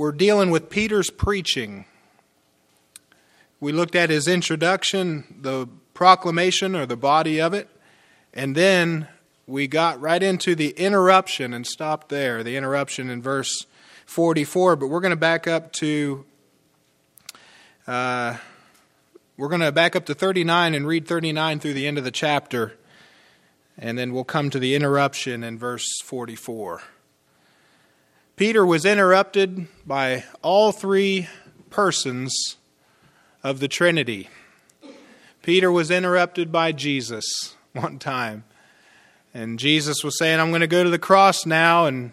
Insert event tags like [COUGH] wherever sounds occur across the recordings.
we're dealing with Peter's preaching. We looked at his introduction, the proclamation or the body of it, and then we got right into the interruption and stopped there, the interruption in verse 44. But we're going to back up to. Uh, we're going to back up to 39 and read 39 through the end of the chapter, and then we'll come to the interruption in verse 44. Peter was interrupted by all three persons of the Trinity. Peter was interrupted by Jesus [LAUGHS] one time. And Jesus was saying, I'm going to go to the cross now. And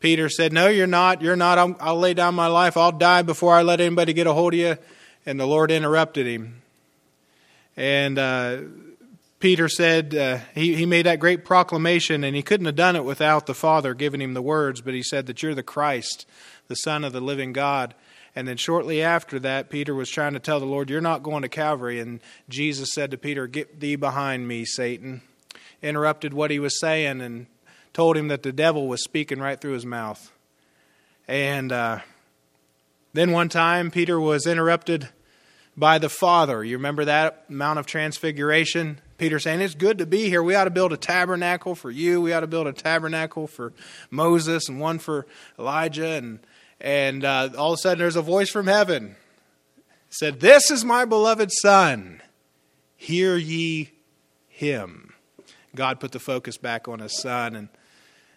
Peter said, No, you're not. You're not. I'll, I'll, lay down my life. I'll die before I let anybody get a hold of you. And the Lord interrupted him. And uh, Peter said, uh, he, he made that great proclamation, and he couldn't have done it without the Father giving him the words, but he said that you're the Christ, the Son of the living God. And then shortly after that, Peter was trying to tell the Lord, You're not going to Calvary. And Jesus said to Peter, Get thee behind me, Satan. Interrupted what he was saying and told him that the devil was speaking right through his mouth. And uh, then one time, Peter was interrupted by the Father. You remember that Mount of Transfiguration? Peter saying, It's good to be here. We ought to build a tabernacle for you. We ought to build a tabernacle for Moses and one for Elijah. And and uh, all of a sudden, there's a voice from heaven. Said, This is my beloved Son. Hear ye him. God put the focus back on his son and,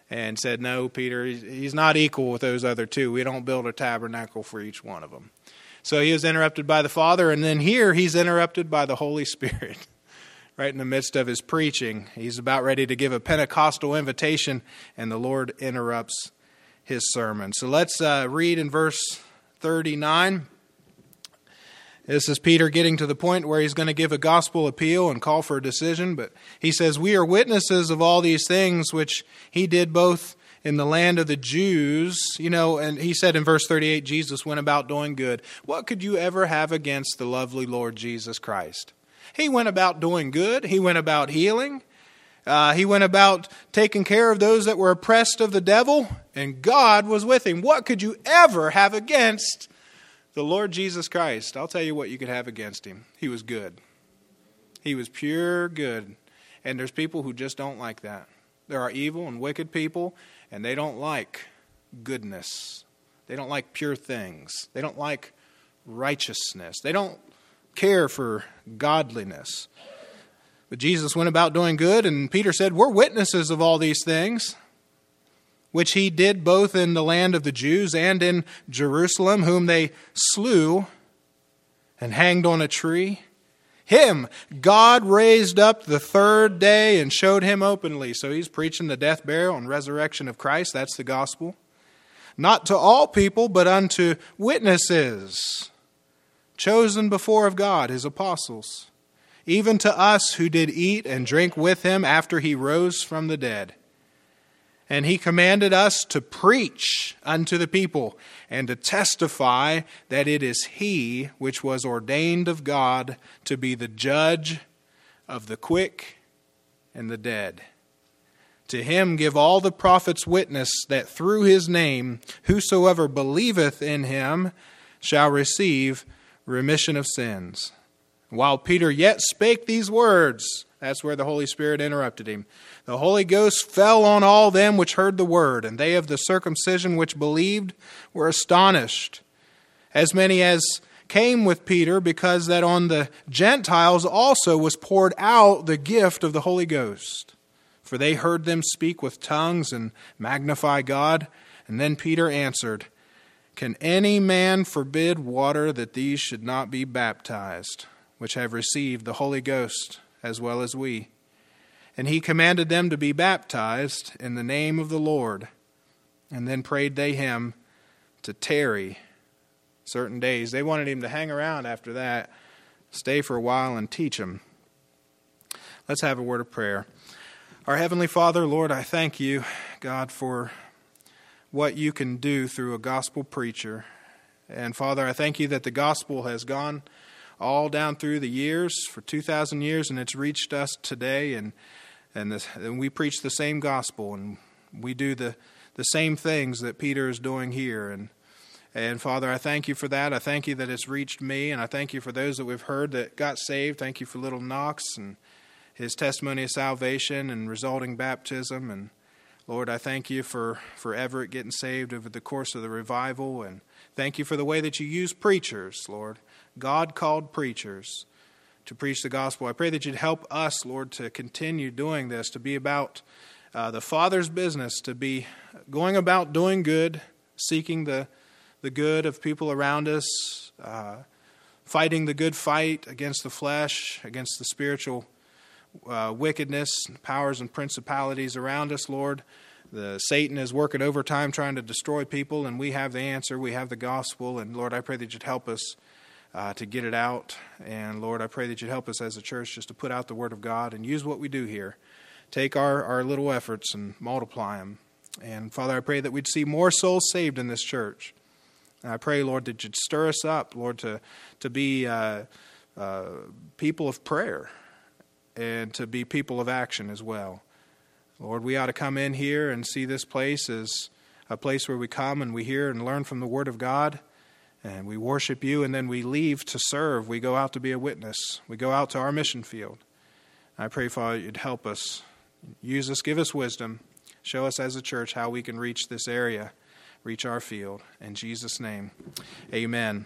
and said, No, Peter, he's not equal with those other two. We don't build a tabernacle for each one of them. So he was interrupted by the Father, and then here he's interrupted by the Holy Spirit. [LAUGHS] right in the midst of his preaching, he's about ready to give a Pentecostal invitation, and the Lord interrupts his sermon. So let's uh, read in verse 39. This is Peter getting to the point where he's going to give a gospel appeal and call for a decision. But he says, We are witnesses of all these things which he did both in the land of the Jews. You know, and he said in verse 38, Jesus went about doing good. What could you ever have against the lovely Lord Jesus Christ? He went about doing good, he went about healing, uh, he went about taking care of those that were oppressed of the devil, and God was with him. What could you ever have against the Lord Jesus Christ? I'll tell you what you could have against him. He was good. He was pure good. And there's people who just don't like that. There are evil and wicked people, and they don't like goodness. They don't like pure things. They don't like righteousness. They don't care for godliness. But Jesus went about doing good, and Peter said, We're witnesses of all these things, which he did both in the land of the Jews and in Jerusalem, whom they slew and hanged on a tree. Him God raised up the third day and showed him openly. So he's preaching the death, burial, and resurrection of Christ. That's the gospel. Not to all people, but unto witnesses, chosen before of God, his apostles even to us who did eat and drink with him after he rose from the dead. And he commanded us to preach unto the people and to testify that it is he which was ordained of God to be the judge of the quick and the dead. To him give all the prophets witness that through his name whosoever believeth in him shall receive remission of sins. While Peter yet spake these words, that's where the Holy Spirit interrupted him. The Holy Ghost fell on all them which heard the word, and they of the circumcision which believed were astonished. As many as came with Peter, because that on the Gentiles also was poured out the gift of the Holy Ghost. For they heard them speak with tongues and magnify God. And then Peter answered, Can any man forbid water that these should not be baptized? which have received the Holy Ghost as well as we. And he commanded them to be baptized in the name of the Lord. And then prayed they him to tarry certain days. They wanted him to hang around after that, stay for a while, and teach them. Let's have a word of prayer. Our Heavenly Father, Lord, I thank you, God, for what you can do through a gospel preacher. And Father, I thank you that the gospel has gone all down through the years for 2,000 years, and it's reached us today. And, and, this, and we preach the same gospel, and we do the, the same things that Peter is doing here. And And Father, I thank you for that. I thank you that it's reached me, and I thank you for those that we've heard that got saved. Thank you for little Knox and his testimony of salvation and resulting baptism. And Lord, I thank you for, for Everett getting saved over the course of the revival. And thank you for the way that you use preachers, Lord. God called preachers to preach the gospel. I pray that you'd help us, Lord, to continue doing this, to be about uh, the Father's business, to be going about doing good, seeking the the good of people around us, uh, fighting the good fight against the flesh, against the spiritual uh, wickedness, powers, and principalities around us, Lord. The Satan is working overtime trying to destroy people, and we have the answer. We have the gospel, and Lord, I pray that you'd help us uh, to get it out. And Lord, I pray that you'd help us as a church just to put out the word of God and use what we do here. Take our, our little efforts and multiply them. And Father, I pray that we'd see more souls saved in this church. And I pray, Lord, that you'd stir us up, Lord, to, to be uh, uh, people of prayer and to be people of action as well. Lord, we ought to come in here and see this place as a place where we come and we hear and learn from the Word of God, and we worship you, and then we leave to serve. We go out to be a witness. We go out to our mission field. I pray, Father, you'd help us. Use us, give us wisdom. Show us as a church how we can reach this area reach our field. In Jesus' name, amen.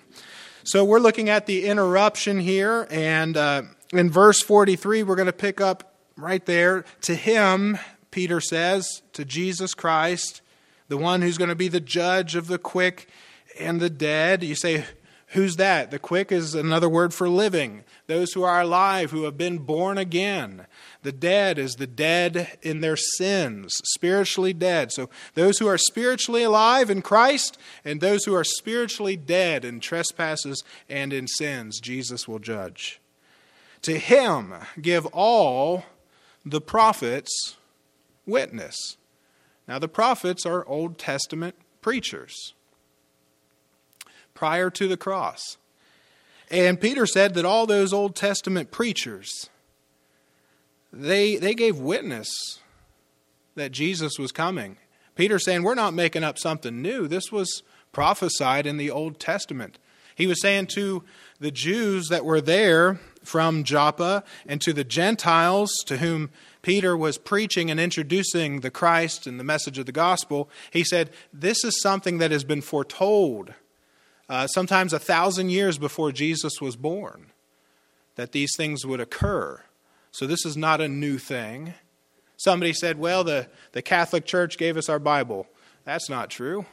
So we're looking at the interruption here, and uh, in verse 43, we're going to pick up right there. To him, Peter says, to Jesus Christ, the one who's going to be the judge of the quick and the dead. You say, Who's that? The quick is another word for living. Those who are alive, who have been born again. The dead is the dead in their sins, spiritually dead. So those who are spiritually alive in Christ and those who are spiritually dead in trespasses and in sins, Jesus will judge. To him give all the prophets witness. Now, the prophets are Old Testament preachers prior to the cross. And Peter said that all those Old Testament preachers, they, they gave witness that Jesus was coming. Peter saying, We're not making up something new. This was prophesied in the Old Testament. He was saying to the Jews that were there from Joppa and to the Gentiles to whom Peter was preaching and introducing the Christ and the message of the gospel, he said, This is something that has been foretold uh, sometimes a thousand years before Jesus was born, that these things would occur. So this is not a new thing. Somebody said, well, the, the Catholic Church gave us our Bible. That's not true.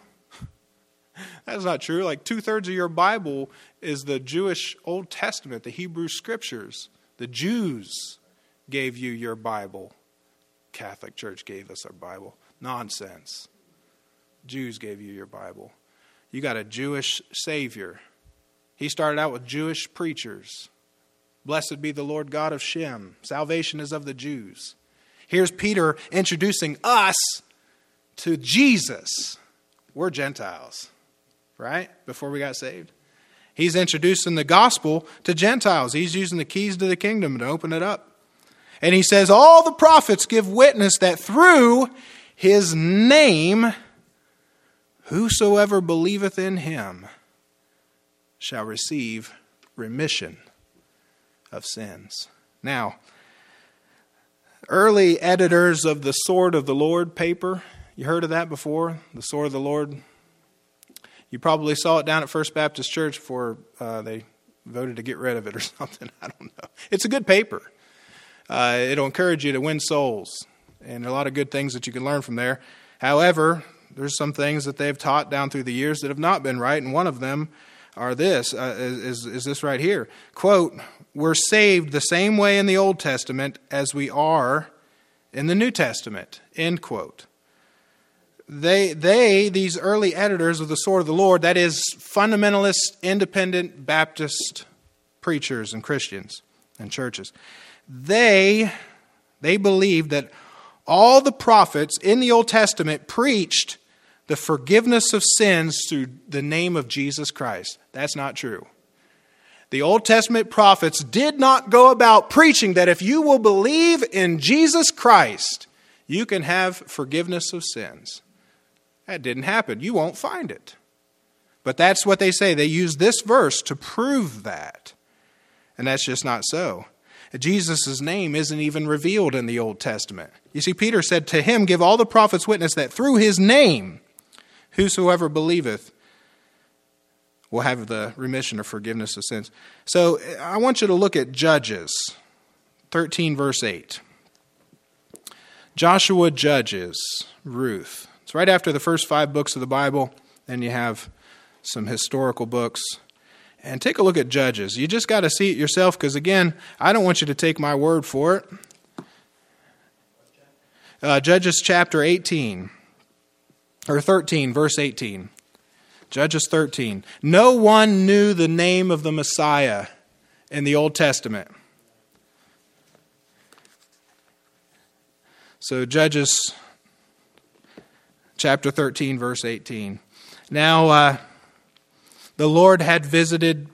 [LAUGHS] That's not true. Like two thirds of your Bible is the Jewish Old Testament, the Hebrew Scriptures. The Jews gave you your Bible. Catholic Church gave us our Bible. Nonsense. Jews gave you your Bible. You got a Jewish Savior. He started out with Jewish preachers. Blessed be the Lord God of Shem. Salvation is of the Jews. Here's Peter introducing us to Jesus. We're Gentiles, right? Before we got saved. He's introducing the gospel to Gentiles. He's using the keys to the kingdom to open it up. And he says, All the prophets give witness that through his name Whosoever believeth in him shall receive remission of sins. Now, early editors of the Sword of the Lord paper, you heard of that before? The Sword of the Lord? You probably saw it down at First Baptist Church before uh, they voted to get rid of it or [LAUGHS] something. I don't know. It's a good paper. Uh, it'll encourage you to win souls, and a lot of good things that you can learn from there. However, there's some things that they've taught down through the years that have not been right, and one of them are this uh, is, is this right here. Quote we're saved the same way in the old testament as we are in the new testament end quote. They they these early editors of the sword of the lord that is fundamentalist independent baptist preachers and christians and churches they they believed that all the prophets in the old testament preached the forgiveness of sins through the name of Jesus Christ. That's not true. The Old Testament prophets did not go about preaching that if you will believe in Jesus Christ, you can have forgiveness of sins. That didn't happen. You won't find it. But that's what they say. They use this verse to prove that. And that's just not so. Jesus' name isn't even revealed in the Old Testament. You see, Peter said, To him give all the prophets witness that through his name, whosoever believeth will have the remission or forgiveness of sins. So I want you to look at Judges 13, verse 8. Joshua judges Ruth. It's right after the first five books of the Bible. Then you have some historical books. And take a look at Judges. You just got to see it yourself because, again, I don't want you to take my word for it. Uh, Judges chapter 18, or 13, verse 18. Judges 13. No one knew the name of the Messiah in the Old Testament. So, Judges chapter 13, verse 18. Now, uh, the Lord had visited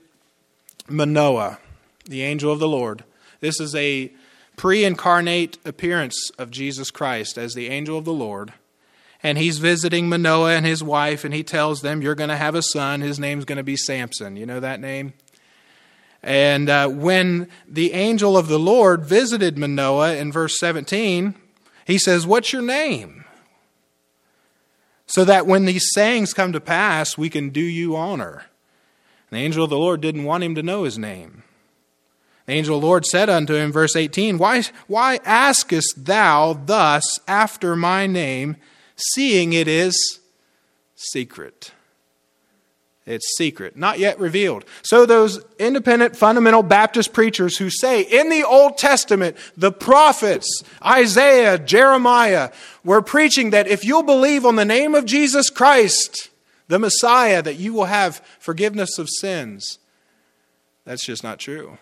Manoah, the angel of the Lord. This is a pre incarnate appearance of Jesus Christ as the angel of the Lord. And he's visiting Manoah and his wife, and he tells them, You're going to have a son. His name's going to be Samson. You know that name? And uh, when the angel of the Lord visited Manoah in verse 17, he says, What's your name? So that when these sayings come to pass, we can do you honor. The angel of the Lord didn't want him to know his name. The angel of the Lord said unto him, verse 18, Why, why askest thou thus after my name, seeing it is secret? It's secret, not yet revealed. So, those independent fundamental Baptist preachers who say in the Old Testament, the prophets, Isaiah, Jeremiah, were preaching that if you'll believe on the name of Jesus Christ, the Messiah, that you will have forgiveness of sins. That's just not true.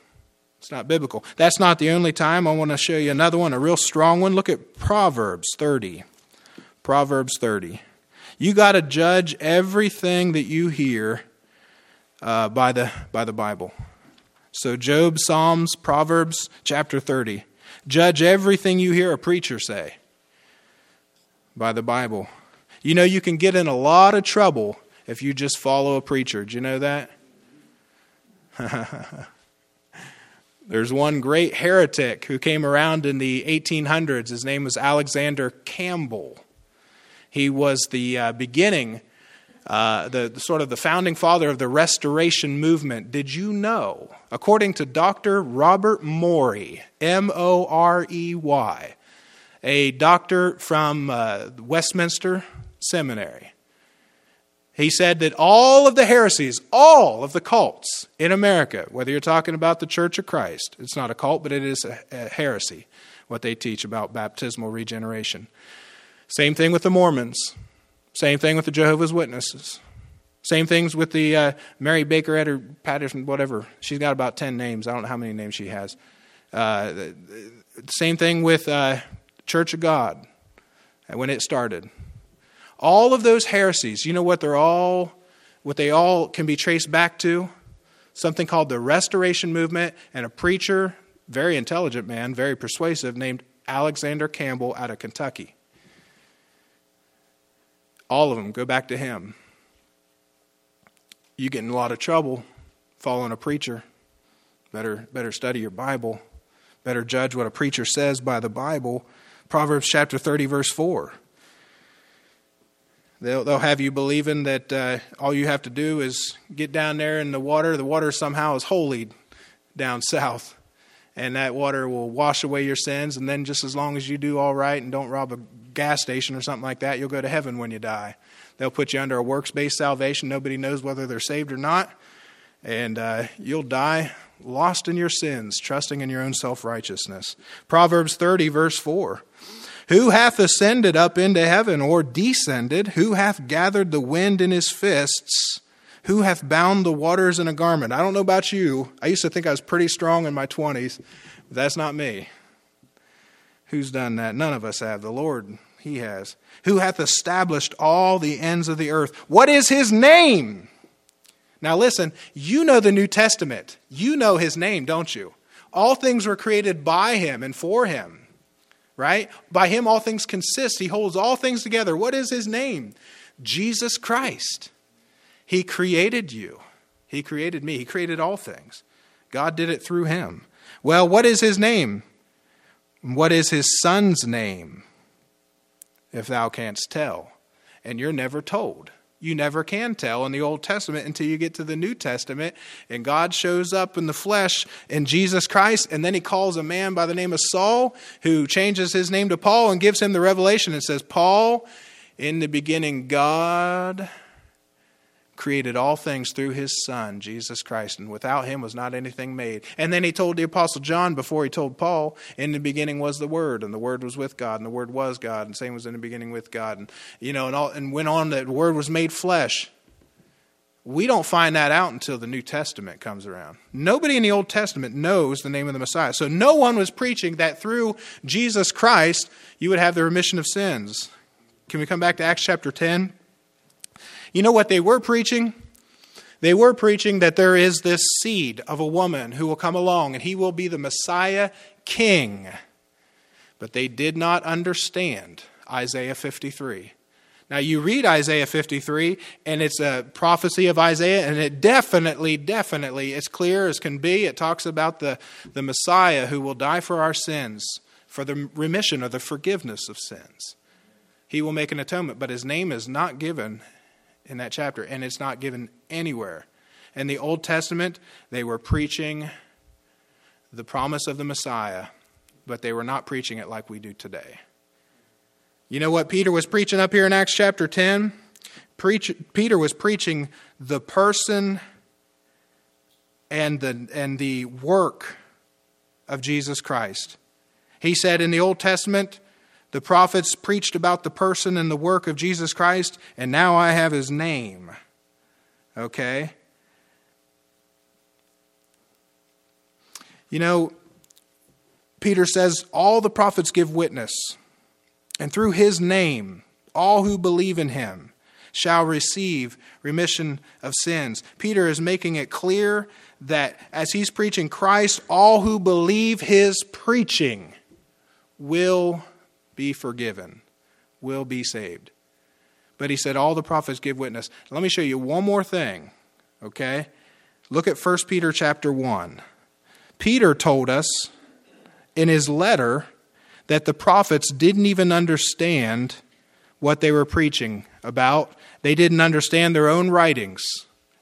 It's not biblical. That's not the only time. I want to show you another one, a real strong one. Look at Proverbs 30. Proverbs 30. You got to judge everything that you hear uh, by, the, by the Bible. So, Job, Psalms, Proverbs, chapter 30. Judge everything you hear a preacher say by the Bible. You know, you can get in a lot of trouble if you just follow a preacher. Do you know that? [LAUGHS] There's one great heretic who came around in the 1800s. His name was Alexander Campbell. He was the uh, beginning, uh, the, the sort of the founding father of the Restoration movement. Did you know, according to Dr. Robert Morey, M O R E Y, a doctor from uh, Westminster Seminary, he said that all of the heresies, all of the cults in America, whether you're talking about the Church of Christ, it's not a cult, but it is a, a heresy, what they teach about baptismal regeneration. Same thing with the Mormons. Same thing with the Jehovah's Witnesses. Same things with the uh, Mary Baker Eddy Patterson, whatever. She's got about 10 names. I don't know how many names she has. Uh, same thing with uh, Church of God when it started. All of those heresies, you know what they're all, what they all can be traced back to? Something called the Restoration Movement and a preacher, very intelligent man, very persuasive, named Alexander Campbell out of Kentucky. All of them go back to him. You get in a lot of trouble following a preacher. Better, better study your Bible. Better judge what a preacher says by the Bible. Proverbs chapter 30, verse 4. They'll, they'll have you believing that uh, all you have to do is get down there in the water. The water somehow is holy down south. And that water will wash away your sins. And then, just as long as you do all right and don't rob a gas station or something like that, you'll go to heaven when you die. They'll put you under a works based salvation. Nobody knows whether they're saved or not. And uh, you'll die lost in your sins, trusting in your own self righteousness. Proverbs 30, verse 4. Who hath ascended up into heaven, or descended? Who hath gathered the wind in his fists? Who hath bound the waters in a garment? I don't know about you. I used to think I was pretty strong in my 20s, but that's not me. Who's done that? None of us have. The Lord, He has. Who hath established all the ends of the earth? What is His name? Now listen, you know the New Testament. You know His name, don't you? All things were created by Him and for Him right? By him all things consist. He holds all things together. What is his name? Jesus Christ. He created you. He created me. He created all things. God did it through him. Well, what is his name? What is his son's name? If thou canst tell. And you're never told. You never can tell in the Old Testament until you get to the New Testament and God shows up in the flesh in Jesus Christ. And then he calls a man by the name of Saul who changes his name to Paul and gives him the revelation and says, Paul, in the beginning, God created all things through his son jesus christ and without him was not anything made. And then he told the apostle john before he told paul in the beginning was the word and the word was with god and the word was god and same was in the beginning with god. And you know and all and went on that word was made flesh. We don't find that out until the new testament comes around. Nobody in the old testament knows the name of the messiah. So no one was preaching that through jesus christ you would have the remission of sins. Can we come back to acts chapter 10 you know what they were preaching? They were preaching that there is this seed of a woman who will come along and he will be the Messiah king. But they did not understand Isaiah 53. Now, you read Isaiah 53, and it's a prophecy of Isaiah, and it definitely, definitely, as clear as can be, it talks about the, the Messiah who will die for our sins, for the remission or the forgiveness of sins. He will make an atonement, but his name is not given in that chapter, and it's not given anywhere. In the Old Testament, they were preaching the promise of the Messiah, but they were not preaching it like we do today. You know what Peter was preaching up here in Acts chapter 10? Preach, Peter was preaching the person and the, and the work of Jesus Christ. He said in the Old Testament, the prophets preached about the person and the work of Jesus Christ, and now I have his name. Okay? You know, Peter says, All the prophets give witness, and through his name, all who believe in him shall receive remission of sins. Peter is making it clear that as he's preaching Christ, all who believe his preaching will be forgiven, will be saved. But he said, All the prophets give witness. Let me show you one more thing, okay? Look at 1 Peter chapter 1. Peter told us in his letter that the prophets didn't even understand what they were preaching about. They didn't understand their own writings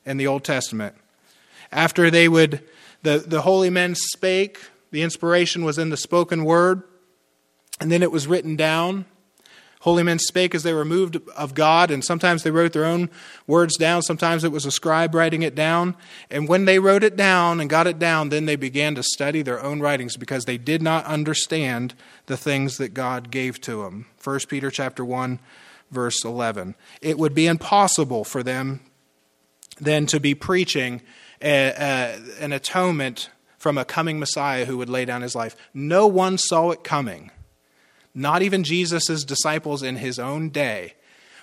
in the Old Testament. After they would, the, the holy men spake, the inspiration was in the spoken word. And then it was written down. Holy men spake as they were moved of God, and sometimes they wrote their own words down. Sometimes it was a scribe writing it down. And when they wrote it down and got it down, then they began to study their own writings because they did not understand the things that God gave to them. 1 Peter chapter 1, verse 11. It would be impossible for them then to be preaching a, a, an atonement from a coming Messiah who would lay down his life. No one saw it coming not even Jesus' disciples in his own day.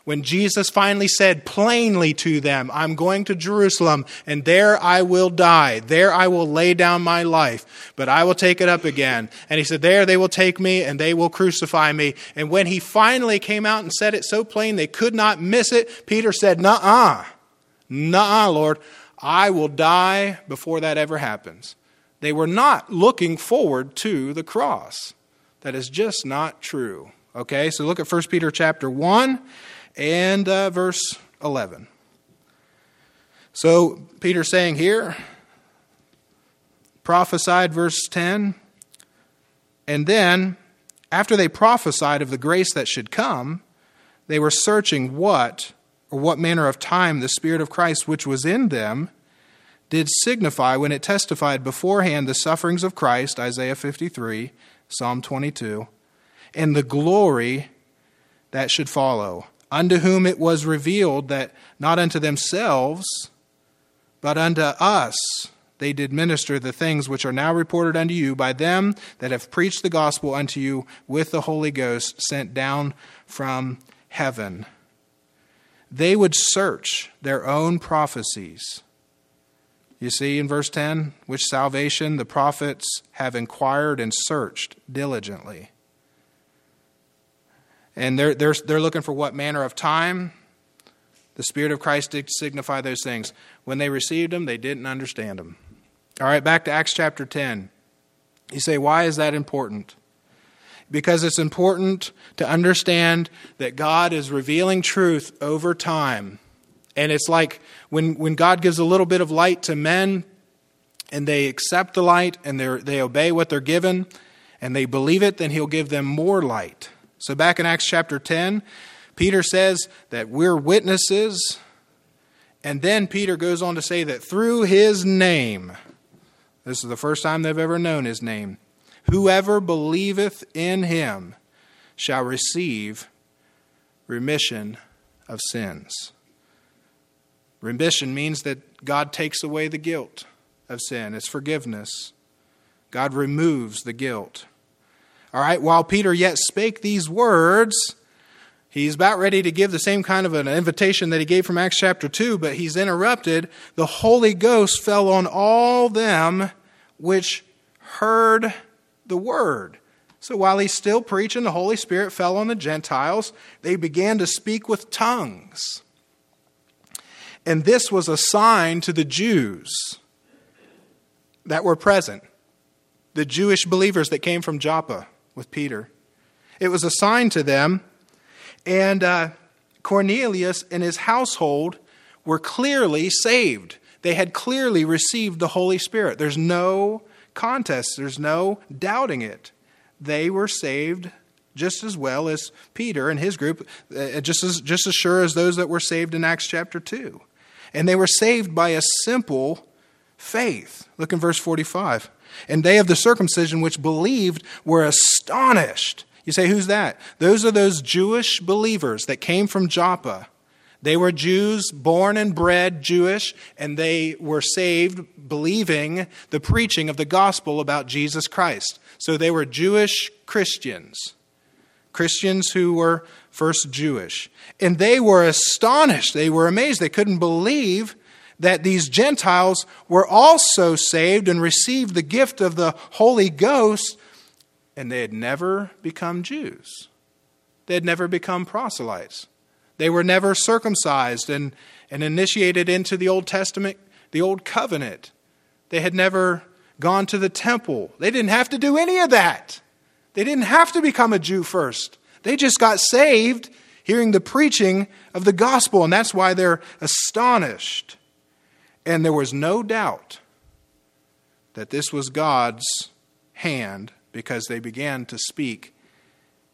When Jesus finally said plainly to them, I'm going to Jerusalem and there I will die. There I will lay down my life, but I will take it up again. And he said, There they will take me and they will crucify me. And when he finally came out and said it so plain they could not miss it, Peter said, Nuh uh. Nuh uh, Lord. I will die before that ever happens. They were not looking forward to the cross. That is just not true. Okay, so look at 1 Peter chapter 1 and uh, verse 11. So Peter's saying here, prophesied, verse 10, and then after they prophesied of the grace that should come, they were searching what or what manner of time the Spirit of Christ which was in them did signify when it testified beforehand the sufferings of Christ, Isaiah 53 Psalm 22, and the glory that should follow, unto whom it was revealed that not unto themselves, but unto us they did minister the things which are now reported unto you by them that have preached the gospel unto you with the Holy Ghost sent down from heaven. They would search their own prophecies you see in verse 10, which salvation the prophets have inquired and searched diligently. And they're, they're, they're looking for what manner of time? The Spirit of Christ did signify those things. When they received them, they didn't understand them. All right, back to Acts chapter 10. You say, why is that important? Because it's important to understand that God is revealing truth over time. And it's like when, when God gives a little bit of light to men and they accept the light and they obey what they're given and they believe it, then He'll give them more light. So back in Acts chapter 10, Peter says that we're witnesses. And then Peter goes on to say that through his name, this is the first time they've ever known his name, whoever believeth in him shall receive remission of sins. Remission means that God takes away the guilt of sin, it's forgiveness. God removes the guilt. All right, while Peter yet spake these words, he's about ready to give the same kind of an invitation that he gave from Acts chapter 2, but he's interrupted. The Holy Ghost fell on all them which heard the word. So while he's still preaching, the Holy Spirit fell on the Gentiles. They began to speak with tongues. And this was a sign to the Jews that were present, the Jewish believers that came from Joppa with Peter. It was a sign to them, and uh, Cornelius and his household were clearly saved. They had clearly received the Holy Spirit. There's no contest, there's no doubting it. They were saved just as well as Peter and his group, uh, just, as, just as sure as those that were saved in Acts chapter 2. And they were saved by a simple faith. Look in verse 45. And they of the circumcision which believed were astonished. You say, who's that? Those are those Jewish believers that came from Joppa. They were Jews, born and bred Jewish, and they were saved believing the preaching of the gospel about Jesus Christ. So they were Jewish Christians, Christians who were first Jewish. And they were astonished. They were amazed. They couldn't believe that these Gentiles were also saved and received the gift of the Holy Ghost, and they had never become Jews. They had never become proselytes. They were never circumcised and, and initiated into the Old Testament, the Old Covenant. They had never gone to the temple. They didn't have to do any of that. They didn't have to become a Jew first. They just got saved hearing the preaching of the gospel, and that's why they're astonished. And there was no doubt that this was God's hand because they began to speak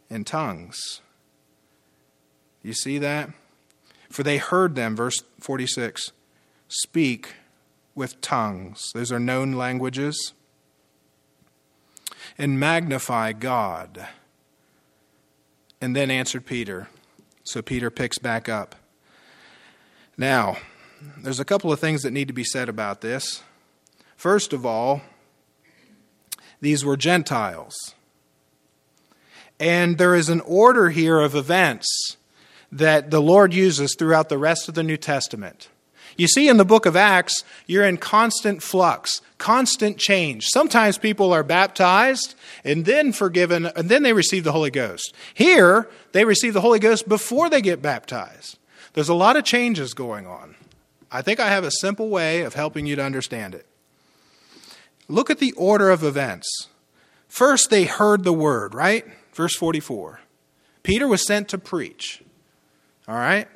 in tongues. You see that? For they heard them, verse 46, speak with tongues. Those are known languages. And magnify God. And then answered Peter. So Peter picks back up. Now, there's a couple of things that need to be said about this. First of all, these were Gentiles. And there is an order here of events that the Lord uses throughout the rest of the New Testament. You see, in the book of Acts, you're in constant flux, constant change. Sometimes people are baptized and then forgiven, and then they receive the Holy Ghost. Here, they receive the Holy Ghost before they get baptized. There's a lot of changes going on. I think I have a simple way of helping you to understand it. Look at the order of events. First, they heard the word, right? Verse 44. Peter was sent to preach. All right?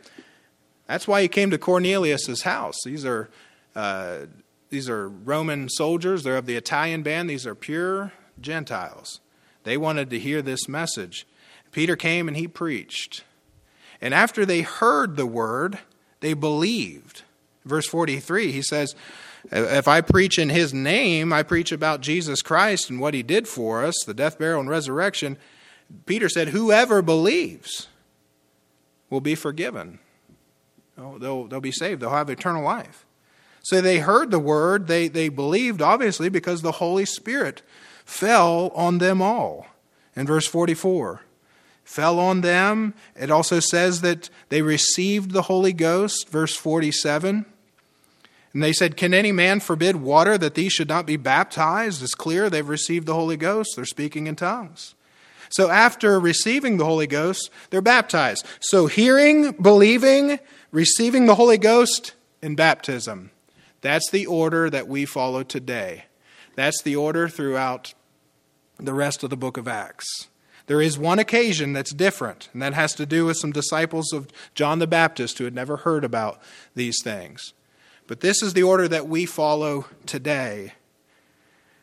That's why he came to Cornelius' house. These are, uh, these are Roman soldiers. They're of the Italian band. These are pure Gentiles. They wanted to hear this message. Peter came and he preached. And after they heard the word, they believed. Verse 43, he says, If I preach in his name, I preach about Jesus Christ and what he did for us, the death, burial, and resurrection. Peter said, Whoever believes will be forgiven. Oh, they'll, they'll be saved, they'll have eternal life. So they heard the word, they, they believed, obviously, because the Holy Spirit fell on them all. In verse 44, fell on them. It also says that they received the Holy Ghost, verse 47. And they said, Can any man forbid water that these should not be baptized? It's clear they've received the Holy Ghost. They're speaking in tongues. So after receiving the Holy Ghost, they're baptized. So hearing, believing, receiving the Holy Ghost and baptism. That's the order that we follow today. That's the order throughout the rest of the book of Acts. There is one occasion that's different, and that has to do with some disciples of John the Baptist who had never heard about these things. But this is the order that we follow today.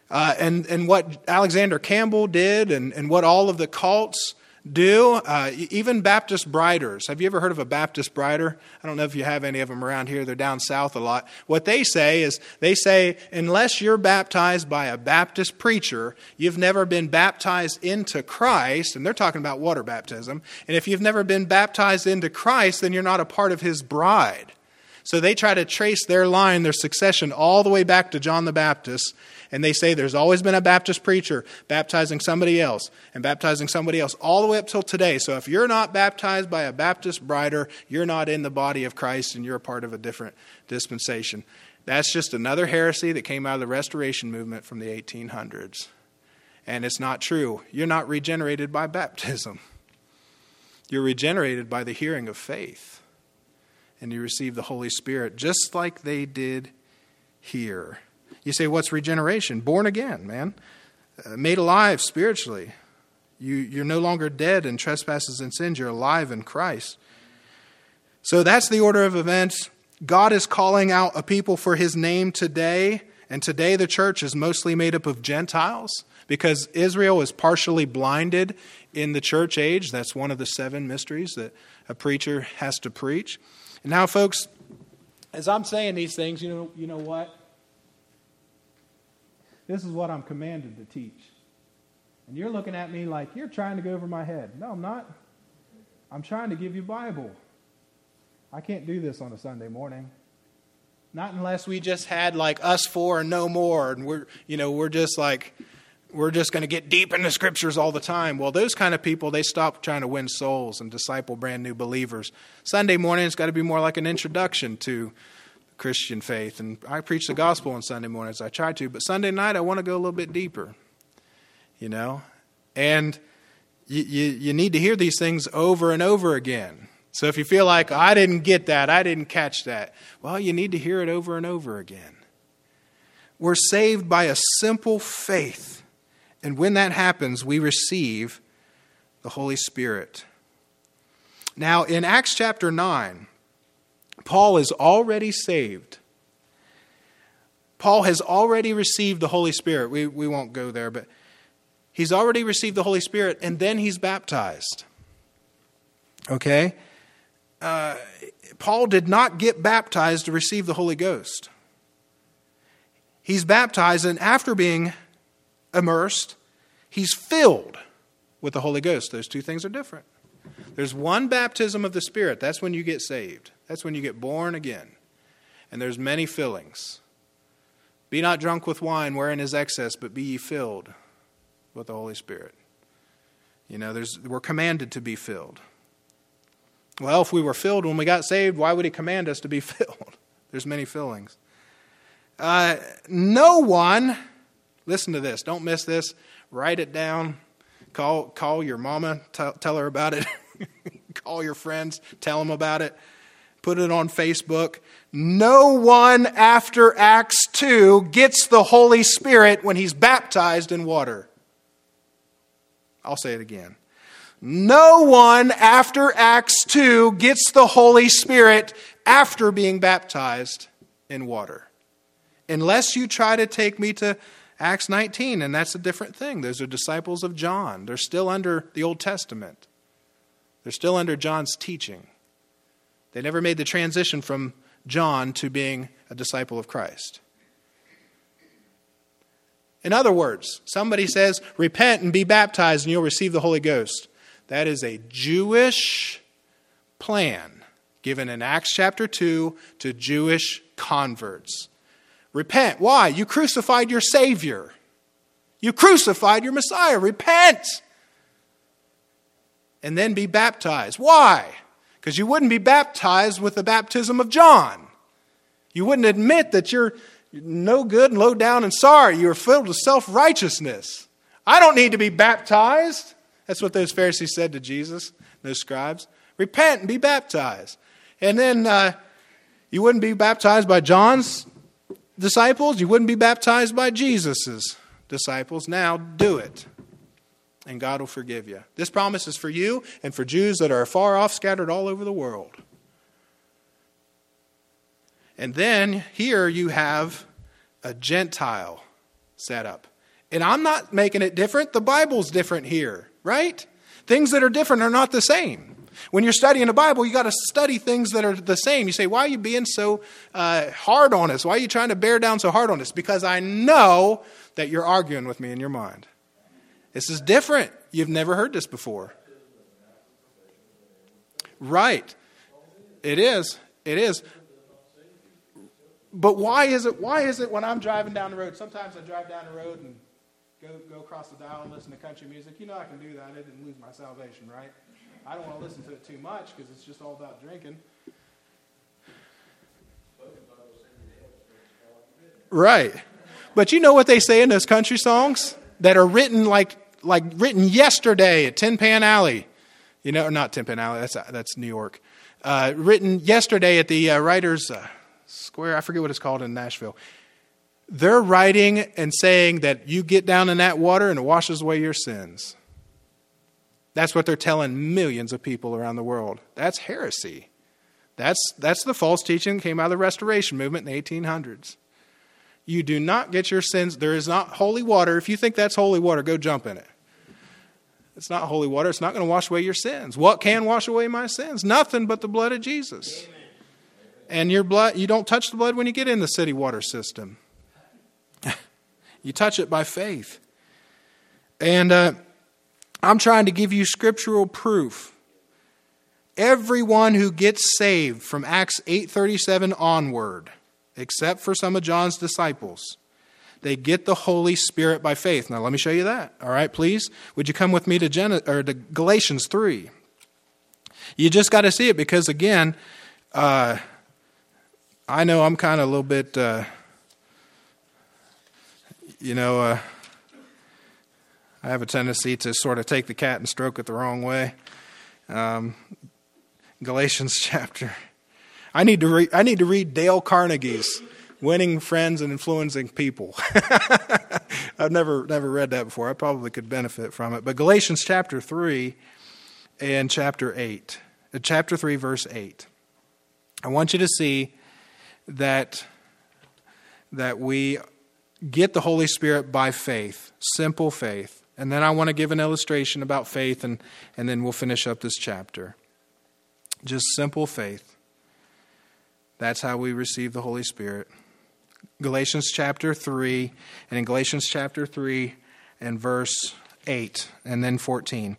Uh, and, and what Alexander Campbell did, and, and what all of the cults do. Uh, even Baptist briders. Have you ever heard of a Baptist brider? I don't know if you have any of them around here. They're down south a lot. What they say is they say, unless you're baptized by a Baptist preacher, you've never been baptized into Christ. And they're talking about water baptism. And if you've never been baptized into Christ, then you're not a part of his bride. So they try to trace their line, their succession, all the way back to John the Baptist and they say there's always been a Baptist preacher baptizing somebody else and baptizing somebody else all the way up till today. So if you're not baptized by a Baptist brider, you're not in the body of Christ and you're a part of a different dispensation. That's just another heresy that came out of the Restoration movement from the 1800s. And it's not true. You're not regenerated by baptism. You're regenerated by the hearing of faith. And you receive the Holy Spirit just like they did here. You say, what's regeneration? Born again, man. Uh, made alive spiritually. You, you're no longer dead in trespasses and sins. You're alive in Christ. So that's the order of events. God is calling out a people for his name today. And today the church is mostly made up of Gentiles because Israel is partially blinded in the church age. That's one of the seven mysteries that a preacher has to preach. And now, folks, as I'm saying these things, you know, you know what? This is what I'm commanded to teach. And you're looking at me like you're trying to go over my head. No, I'm not. I'm trying to give you Bible. I can't do this on a Sunday morning. Not unless we just had like us four and no more, and we're you know we're just like we're just going to get deep in the scriptures all the time. Well, those kind of people they stop trying to win souls and disciple brand new believers. Sunday morning has got to be more like an introduction to Christian faith. And I preach the gospel on Sunday mornings. I try to, but Sunday night I want to go a little bit deeper. You know, and you, you, you need to hear these things over and over again. So if you feel like I didn't get that, I didn't catch that, well, you need to hear it over and over again. We're saved by a simple faith. And when that happens, we receive the Holy Spirit. Now, in Acts chapter 9, Paul is already saved. Paul has already received the Holy Spirit. We, we won't go there, but he's already received the Holy Spirit and then he's baptized. Okay? Uh, Paul did not get baptized to receive the Holy Ghost. He's baptized, and after being immersed, he's filled with the Holy Ghost. Those two things are different. There's one baptism of the Spirit, that's when you get saved. That's when you get born again. And there's many fillings. Be not drunk with wine wherein is excess, but be ye filled with the Holy Spirit. You know, there's, we're commanded to be filled. Well, if we were filled when we got saved, why would He command us to be [LAUGHS] filled? There's many fillings. Uh, no one, listen to this, don't miss this, write it down, call, call your mama, tell, tell her about it, [LAUGHS] [LAUGHS] call your friends, tell them about it put it on Facebook. No one after Acts 2 gets the Holy Spirit when he's baptized in water. I'll say it again. No one after Acts 2 gets the Holy Spirit after being baptized in water. Unless you try to take me to Acts 19, and that's a different thing. Those are disciples of John. They're still under the Old Testament, they're still under John's teaching. They never made the transition from John to being a disciple of Christ. In other words, somebody says, Repent and be baptized, and you'll receive the Holy Ghost. That is a Jewish plan given in Acts chapter 2 to Jewish converts. Repent. Why? You crucified your Savior. You crucified your Messiah. Repent. And then be baptized. Why? because you wouldn't be baptized with the baptism of John. You wouldn't admit that you're no good and low down and sorry. You're filled with self righteousness. I don't need to be baptized. That's what those Pharisees said to Jesus, those scribes. Repent and be baptized. And then uh, you wouldn't be baptized by John's disciples, you wouldn't be baptized by Jesus's disciples. Now do it. And God will forgive you. This promise is for you and for Jews that are far off, scattered all over the world. And then here you have a Gentile set up. And I'm not making it different. The Bible's different here, right? Things that are different are not the same. When you're studying the Bible, you got to study things that are the same. You say, Why are you being so uh, hard on us? Why are you trying to bear down so hard on us? Because I know that you're arguing with me in your mind. This is different. You've never heard this before. Right. It is. It is. But why is it why is it when I'm driving down the road, sometimes I drive down the road and go go across the dial and listen to country music. You know I can do that. I didn't lose my salvation, right? I don't want to listen to it too much because it's just all about drinking. Right. But you know what they say in those country songs that are written like like written yesterday at Tin Pan Alley. You know, or not Tin Pan Alley. That's that's New York. Uh, written yesterday at the uh, Writers uh, Square. I forget what it's called in Nashville. They're writing and saying that you get down in that water and it washes away your sins. That's what they're telling millions of people around the world. That's heresy. That's, that's the false teaching that came out of the Restoration movement in the 1800s. You do not get your sins. There is not holy water. If you think that's holy water, go jump in it. It's not holy water. It's not going to wash away your sins. What can wash away my sins? Nothing but the blood of Jesus. Amen. And your blood, you don't touch the blood when you get in the city water system. [LAUGHS] you touch it by faith. And uh, I'm trying to give you scriptural proof. Everyone who gets saved from Acts 8:37 onward, except for some of John's disciples, they get the Holy Spirit by faith. Now let me show you that. All right, please. Would you come with me to, Gen- or to Galatians 3? You just got to see it because again, uh, I know I'm kind of a little bit, uh, you know. Uh, I have a tendency to sort of take the cat and stroke it the wrong way. Um, Galatians [LAUGHS] chapter. I need to read. I need to read Dale Carnegie's "Winning Friends and Influencing People." [LAUGHS] I've never never read that before. I probably could benefit from it. But Galatians chapter three and chapter eight, uh, chapter three, verse eight. I want you to see that that we get the Holy Spirit by faith, simple faith and then I want to give an illustration about faith, and, and then we'll finish up this chapter. Just simple faith. That's how we receive the Holy Spirit. Galatians chapter 3, and in Galatians chapter 3 and verse 8, and then 14.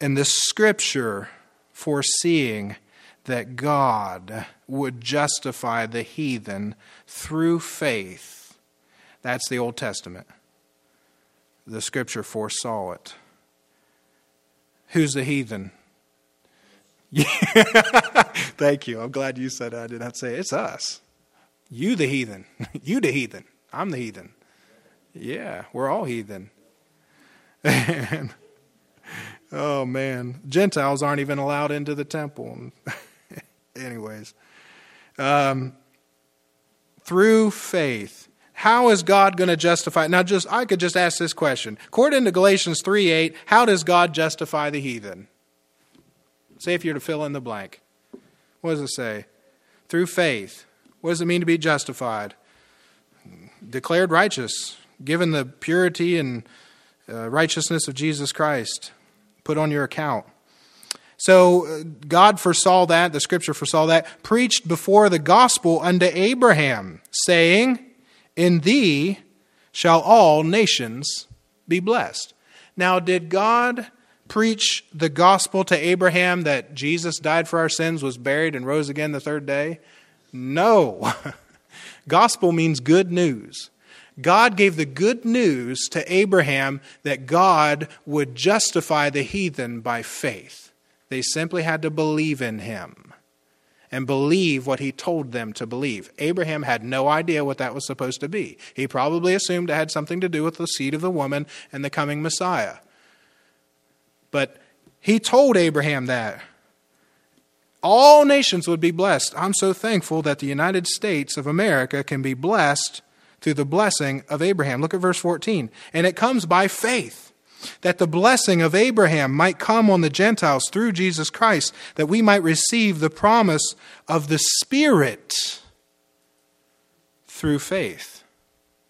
In the scripture, foreseeing that God would justify the heathen through faith. That's the Old Testament the scripture foresaw it. Who's the heathen? [LAUGHS] Thank you. I'm glad you said it. I did not say it. It's us. You the heathen. [LAUGHS] you the heathen. I'm the heathen. Yeah, we're all heathen. And, [LAUGHS] oh man, Gentiles aren't even allowed into the temple. Anyways, um, through faith, how is God going to justify? Now, just I could just ask this question. According to Galatians 3 8, how does God justify the heathen? Say if you're to fill in the blank. What does it say? Through faith. What does it mean to be justified? Declared righteous, given the purity and uh, righteousness of Jesus Christ, put on your account. So uh, God foresaw that, the scripture foresaw that, preached before the gospel unto Abraham, saying, in thee shall all nations be blessed. Now, did God preach the gospel to Abraham that Jesus died for our sins, was buried, and rose again the third day? No. [LAUGHS] gospel means good news. God gave the good news to Abraham that God would justify the heathen by faith. They simply had to believe in him and believe what he told them to believe. Abraham had no idea what that was supposed to be. He probably assumed it had something to do with the seed of the woman and the coming Messiah. But he told Abraham that. All nations would be blessed. I'm so thankful that the United States of America can be blessed through the blessing of Abraham. Look at verse 14. And it comes by faith that the blessing of Abraham might come on the Gentiles through Jesus Christ, that we might receive the promise of the Spirit through faith.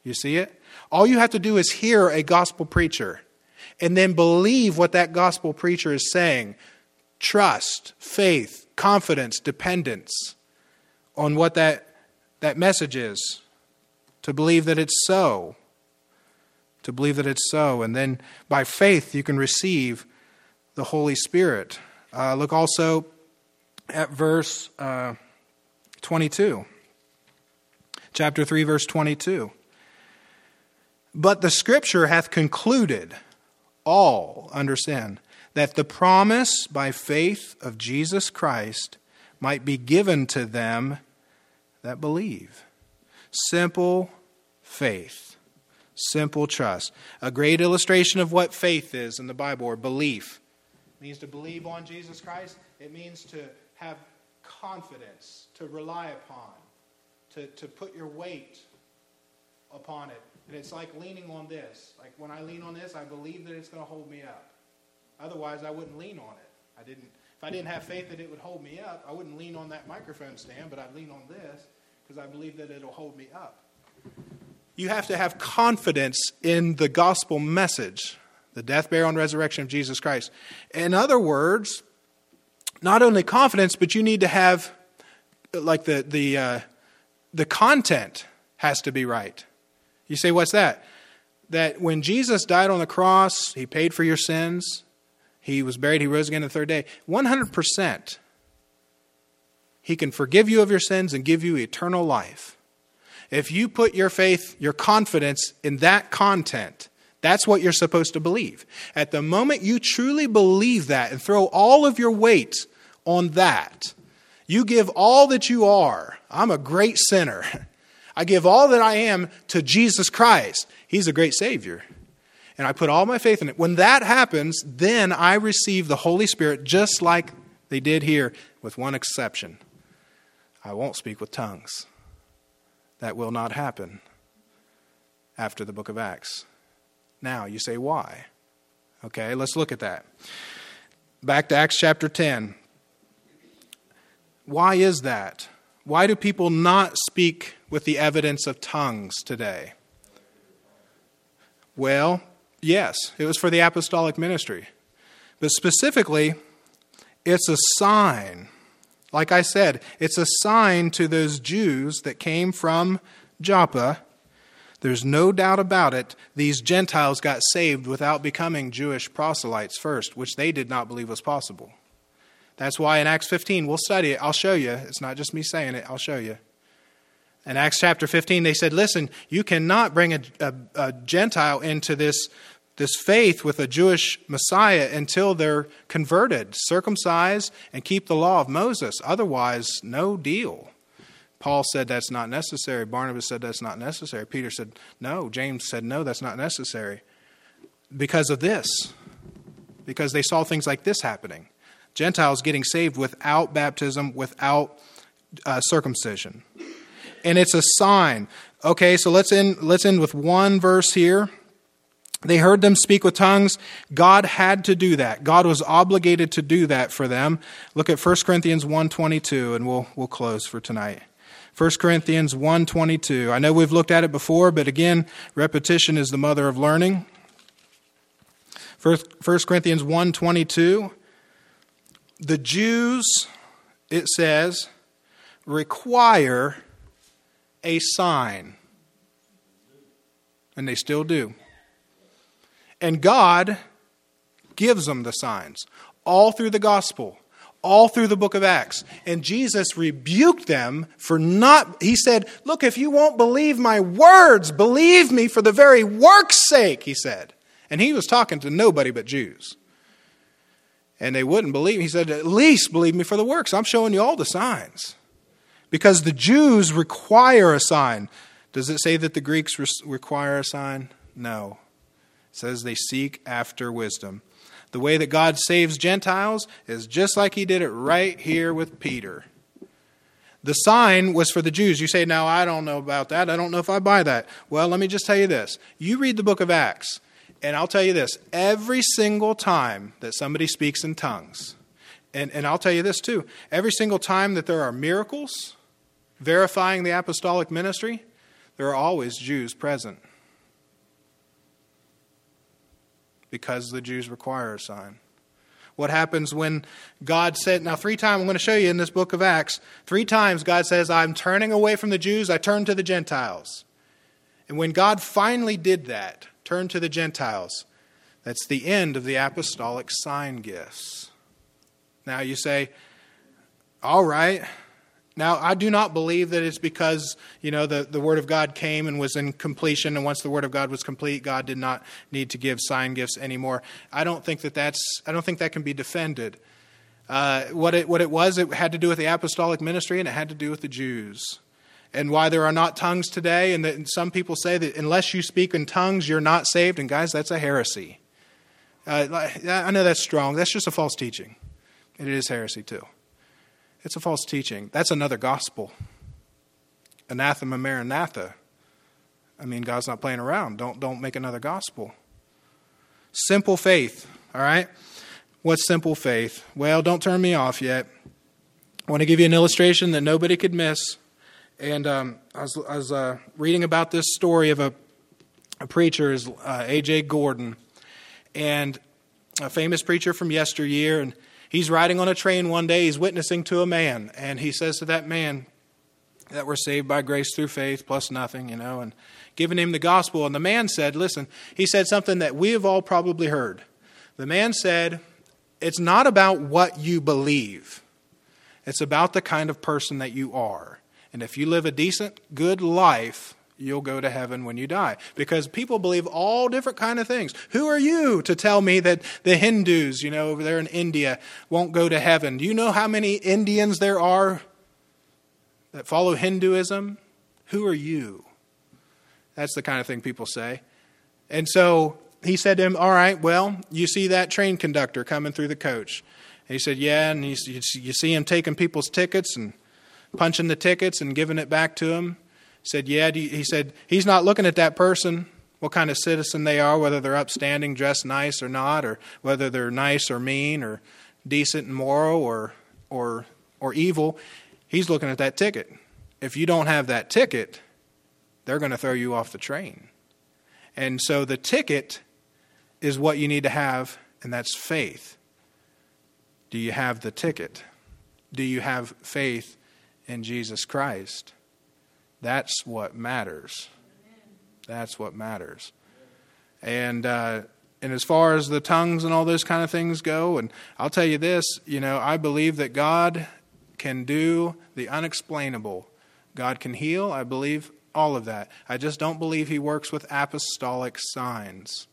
You see it? All you have to do is hear a gospel preacher and then believe what that gospel preacher is saying. Trust, faith, confidence, dependence on what that, that message is. To believe that it's so. To believe that it's so. And then by faith, you can receive the Holy Spirit. Uh, look also at verse uh, 22. Chapter 3, verse 22. But the scripture hath concluded, all understand, that the promise by faith of Jesus Christ might be given to them that believe. Simple faith, simple trust. A great illustration of what faith is in the Bible, or belief. It means to believe on Jesus Christ, it means to have confidence, to rely upon, to, to put your weight upon it. And it's like leaning on this. Like when I lean on this, I believe that it's going to hold me up. Otherwise, I wouldn't lean on it. I didn't. If I didn't have faith that it would hold me up, I wouldn't lean on that microphone stand, but I'd lean on this because I believe that it'll hold me up. You have to have confidence in the gospel message, the death, burial, and resurrection of Jesus Christ. In other words, not only confidence, but you need to have, like the the uh, the content has to be right. You say, what's that? That when Jesus died on the cross, he paid for your sins, he was buried, he rose again the third day. 100%. He can forgive you of your sins and give you eternal life. If you put your faith, your confidence in that content, that's what you're supposed to believe. At the moment you truly believe that and throw all of your weight on that, you give all that you are. I'm a great sinner. [LAUGHS] I give all that I am to Jesus Christ. He's a great Savior. And I put all my faith in it. When that happens, then I receive the Holy Spirit just like they did here, with one exception. I won't speak with tongues. That will not happen after the book of Acts. Now, you say, why? Okay, let's look at that. Back to Acts chapter 10. Why is that? Why do people not speak with the evidence of tongues today? Well, yes, it was for the apostolic ministry. But specifically, it's a sign like I said, it's a sign to those Jews that came from Joppa. There's no doubt about it. These Gentiles got saved without becoming Jewish proselytes first, which they did not believe was possible. That's why in Acts 15, we'll study it. I'll show you. It's not just me saying it, I'll show you. In Acts chapter 15, they said, Listen, you cannot bring a, a, a Gentile into this this faith with a Jewish Messiah until they're converted, circumcised, and keep the law of Moses. Otherwise, no deal. Paul said that's not necessary. Barnabas said that's not necessary. Peter said no. James said no, that's not necessary. Because of this. Because they saw things like this happening Gentiles getting saved without baptism, without uh, circumcision. And it's a sign. Okay, so let's end, let's end with one verse here. They heard them speak with tongues. God had to do that. God was obligated to do that for them. Look at 1 Corinthians 1.22 and we'll, we'll close for tonight. 1 Corinthians 1.22. I know we've looked at it before, but again, repetition is the mother of learning. 1 Corinthians 1.22. The Jews, it says, require a sign. And they still do. And God gives them the signs all through the gospel, all through the book of Acts. And Jesus rebuked them for not, he said, Look, if you won't believe my words, believe me for the very work's sake, he said. And he was talking to nobody but Jews. And they wouldn't believe. He said, At least believe me for the works. I'm showing you all the signs. Because the Jews require a sign. Does it say that the Greeks require a sign? No It says they seek after wisdom. The way that God saves Gentiles is just like he did it right here with Peter. The sign was for the Jews. You say, now, I don't know about that. I don't know if I buy that. Well, let me just tell you this. You read the book of Acts, and I'll tell you this every single time that somebody speaks in tongues, and, and I'll tell you this too every single time that there are miracles verifying the apostolic ministry, there are always Jews present. Because the Jews require a sign what happens when God said, now, three times, I'm going to show you in this book of Acts, three times God says, I'm turning away from the Jews, I turn to the Gentiles. And when God finally did that, turn to the Gentiles, that's the end of the apostolic sign gifts. Now you say, all right, now, I do not believe that it's because, you know, the, the Word of God came and was in completion, and once the Word of God was complete, God did not need to give sign gifts anymore. I don't think that that's, I don't think that can be defended. Uh, what, it, what it was, it had to do with the apostolic ministry, and it had to do with the Jews. And why there are not tongues today, and that some people say that unless you speak in tongues, you're not saved. And guys, that's a heresy. Uh, I know that's strong. That's just a false teaching. And It is heresy, too. It's a false teaching. That's another gospel. Anathema maranatha. I mean, God's not playing around. Don't, don't make another gospel. Simple faith, all right? What's simple faith? Well, don't turn me off yet. I want to give you an illustration that nobody could miss. And um, I was, I was uh, reading about this story of a, a preacher, is uh, A.J. Gordon, and a famous preacher from yesteryear. And He's riding on a train one day, he's witnessing to a man, and he says to that man that we're saved by grace through faith plus nothing, you know, and giving him the gospel. And the man said, Listen, he said something that we have all probably heard. The man said, It's not about what you believe, it's about the kind of person that you are. And if you live a decent, good life, you'll go to heaven when you die. Because people believe all different kind of things. Who are you to tell me that the hindus you know over there in india won't go to heaven? Do you know how many indians there are that follow hinduism? Who are you? That's the kind of thing people say. And so he said to him all right well you see that train conductor coming through the coach. And he said yeah and you see him taking people's tickets and punching the tickets and giving it back to them said, Yeah, he said, he's not looking at that person, what kind of citizen they are, whether they're upstanding, dressed nice or not, or whether they're nice or mean, or decent and moral, or, or, or evil. He's looking at that ticket. If you don't have that ticket, they're going to throw you off the train. And so the ticket is what you need to have, and that's faith. Do you have the ticket? Do you have faith in Jesus Christ? That's what matters. That's what matters. And uh, and as far as the tongues and all those kind of things go, and I'll tell you this, you know, I believe that God can do the unexplainable. God can heal. I believe all of that. I just don't believe He works with apostolic signs.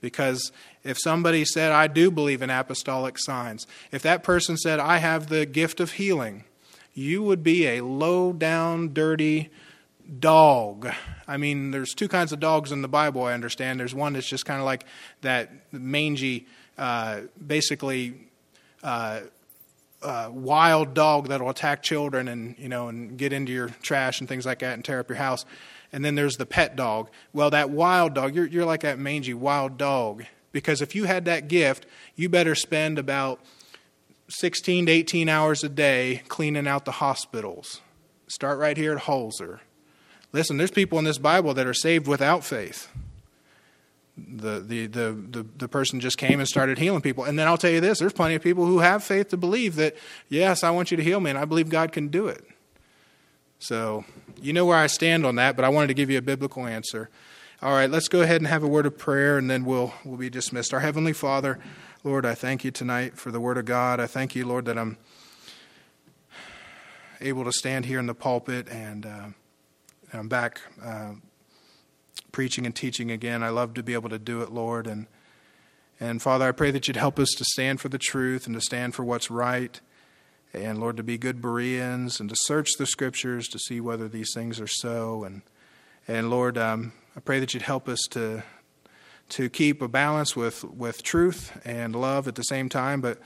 Because if somebody said, I do believe in apostolic signs, if that person said, I have the gift of healing, you would be a low down, dirty dog. I mean, there's two kinds of dogs in the Bible, I understand. There's one that's just kind of like that mangy, uh, basically. Uh, uh, wild dog that'll attack children and you know and get into your trash and things like that and tear up your house. And then there's the pet dog. Well, that wild dog, you're you're like that mangy wild dog because if you had that gift, you better spend about 16 to 18 hours a day cleaning out the hospitals. Start right here at Holzer. Listen, there's people in this Bible that are saved without faith. The, the, the, the, the person just came and started healing people. And then I'll tell you this there's plenty of people who have faith to believe that, yes, I want you to heal me, and I believe God can do it. So, you know where I stand on that, but I wanted to give you a biblical answer. All right, let's go ahead and have a word of prayer, and then we'll, we'll be dismissed. Our Heavenly Father, Lord, I thank you tonight for the Word of God. I thank you, Lord, that I'm able to stand here in the pulpit and uh, I'm back uh, preaching and teaching again. I love to be able to do it, Lord. And, and Father, I pray that you'd help us to stand for the truth and to stand for what's right. And Lord, to be good Bereans and to search the scriptures to see whether these things are so. And, and Lord, um, I pray that you'd help us to to keep a balance with, with truth and love at the same time. But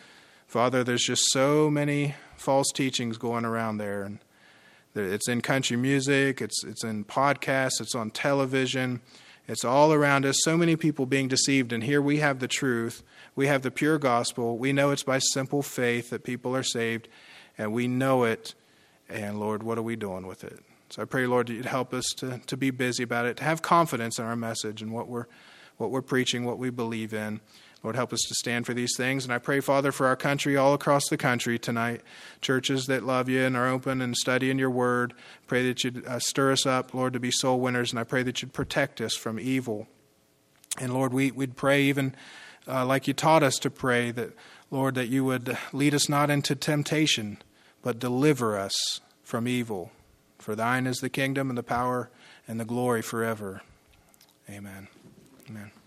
Father, there's just so many false teachings going around there. And it's in country music, it's, it's in podcasts, it's on television, it's all around us. So many people being deceived. And here we have the truth, we have the pure gospel. We know it's by simple faith that people are saved, and we know it. And Lord, what are we doing with it? So I pray, Lord, that you'd help us to, to be busy about it, to have confidence in our message and what we're, what we're preaching, what we believe in. Lord, help us to stand for these things. And I pray, Father, for our country, all across the country tonight, churches that love you and are open and studying your word. Pray that you'd uh, stir us up, Lord, to be soul winners. And I pray that you'd protect us from evil. And Lord, we, we'd pray even uh, like you taught us to pray, that, Lord, that you would lead us not into temptation, but deliver us from evil. For thine is the kingdom and the power and the glory forever. Amen. Amen.